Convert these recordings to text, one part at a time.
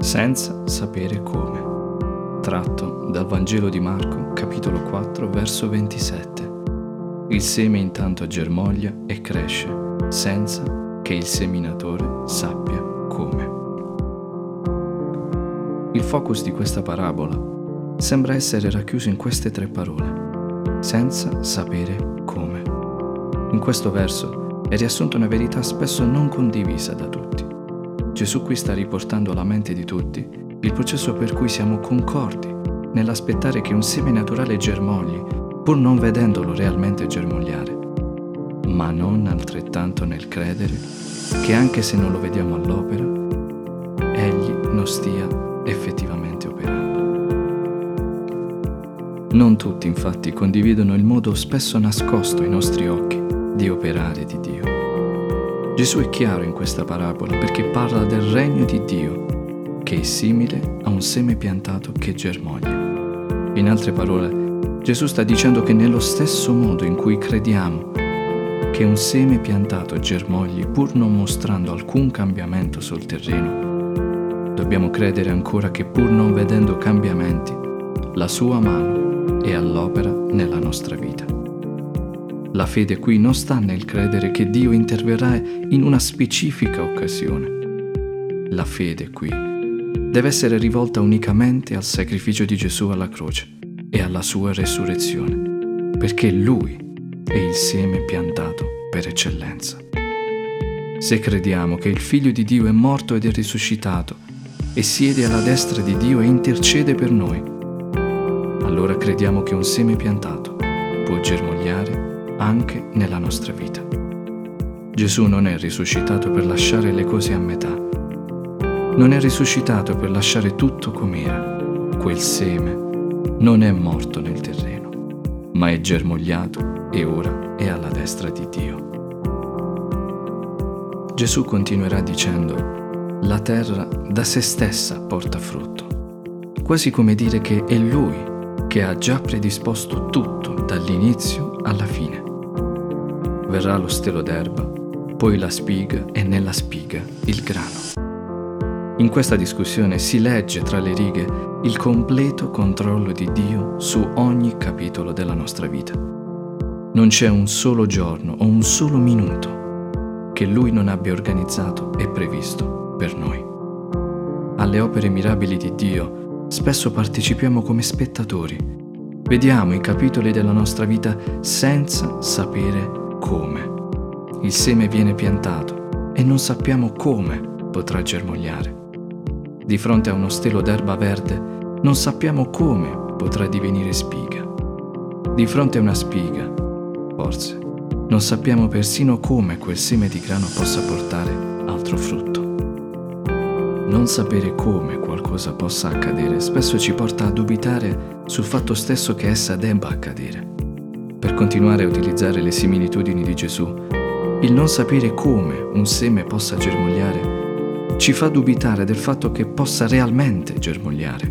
senza sapere come. Tratto dal Vangelo di Marco, capitolo 4, verso 27. Il seme intanto germoglia e cresce, senza che il seminatore sappia come. Il focus di questa parabola sembra essere racchiuso in queste tre parole, senza sapere come. In questo verso è riassunta una verità spesso non condivisa da tutti. Gesù qui sta riportando alla mente di tutti il processo per cui siamo concordi nell'aspettare che un seme naturale germogli, pur non vedendolo realmente germogliare, ma non altrettanto nel credere che anche se non lo vediamo all'opera, Egli non stia effettivamente operando. Non tutti infatti condividono il modo spesso nascosto ai nostri occhi di operare di Dio. Gesù è chiaro in questa parabola perché parla del regno di Dio, che è simile a un seme piantato che germoglia. In altre parole, Gesù sta dicendo che nello stesso modo in cui crediamo che un seme piantato germogli pur non mostrando alcun cambiamento sul terreno, dobbiamo credere ancora che pur non vedendo cambiamenti, la sua mano è all'opera nella nostra vita. La fede qui non sta nel credere che Dio interverrà in una specifica occasione. La fede qui deve essere rivolta unicamente al sacrificio di Gesù alla croce e alla sua resurrezione, perché Lui è il seme piantato per eccellenza. Se crediamo che il Figlio di Dio è morto ed è risuscitato e siede alla destra di Dio e intercede per noi, allora crediamo che un seme piantato può germogliare anche nella nostra vita. Gesù non è risuscitato per lasciare le cose a metà. Non è risuscitato per lasciare tutto com'era. Quel seme non è morto nel terreno, ma è germogliato e ora è alla destra di Dio. Gesù continuerà dicendo, la terra da se stessa porta frutto, quasi come dire che è Lui che ha già predisposto tutto dall'inizio alla fine verrà lo stelo d'erba, poi la spiga e nella spiga il grano. In questa discussione si legge tra le righe il completo controllo di Dio su ogni capitolo della nostra vita. Non c'è un solo giorno o un solo minuto che Lui non abbia organizzato e previsto per noi. Alle opere mirabili di Dio spesso partecipiamo come spettatori. Vediamo i capitoli della nostra vita senza sapere come. Il seme viene piantato e non sappiamo come potrà germogliare. Di fronte a uno stelo d'erba verde non sappiamo come potrà divenire spiga. Di fronte a una spiga, forse, non sappiamo persino come quel seme di grano possa portare altro frutto. Non sapere come qualcosa possa accadere spesso ci porta a dubitare sul fatto stesso che essa debba accadere. Per continuare a utilizzare le similitudini di Gesù, il non sapere come un seme possa germogliare ci fa dubitare del fatto che possa realmente germogliare.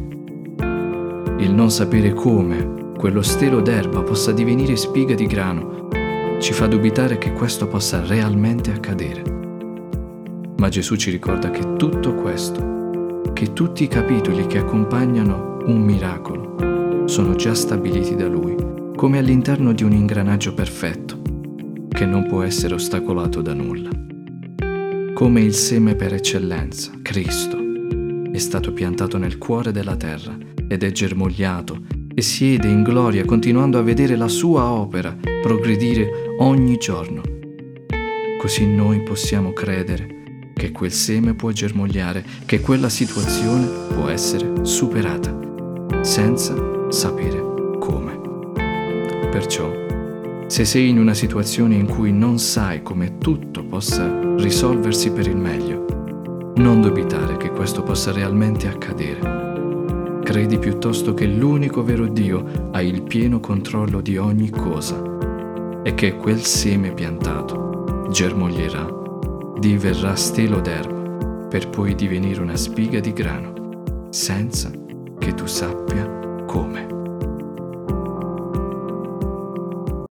Il non sapere come quello stelo d'erba possa divenire spiga di grano ci fa dubitare che questo possa realmente accadere. Ma Gesù ci ricorda che tutto questo, che tutti i capitoli che accompagnano un miracolo, sono già stabiliti da Lui come all'interno di un ingranaggio perfetto, che non può essere ostacolato da nulla. Come il seme per eccellenza, Cristo, è stato piantato nel cuore della terra ed è germogliato e siede in gloria continuando a vedere la sua opera progredire ogni giorno. Così noi possiamo credere che quel seme può germogliare, che quella situazione può essere superata, senza sapere Perciò, se sei in una situazione in cui non sai come tutto possa risolversi per il meglio, non dubitare che questo possa realmente accadere. Credi piuttosto che l'unico vero Dio ha il pieno controllo di ogni cosa e che quel seme piantato germoglierà, diverrà stelo d'erba per poi divenire una spiga di grano, senza che tu sappia come.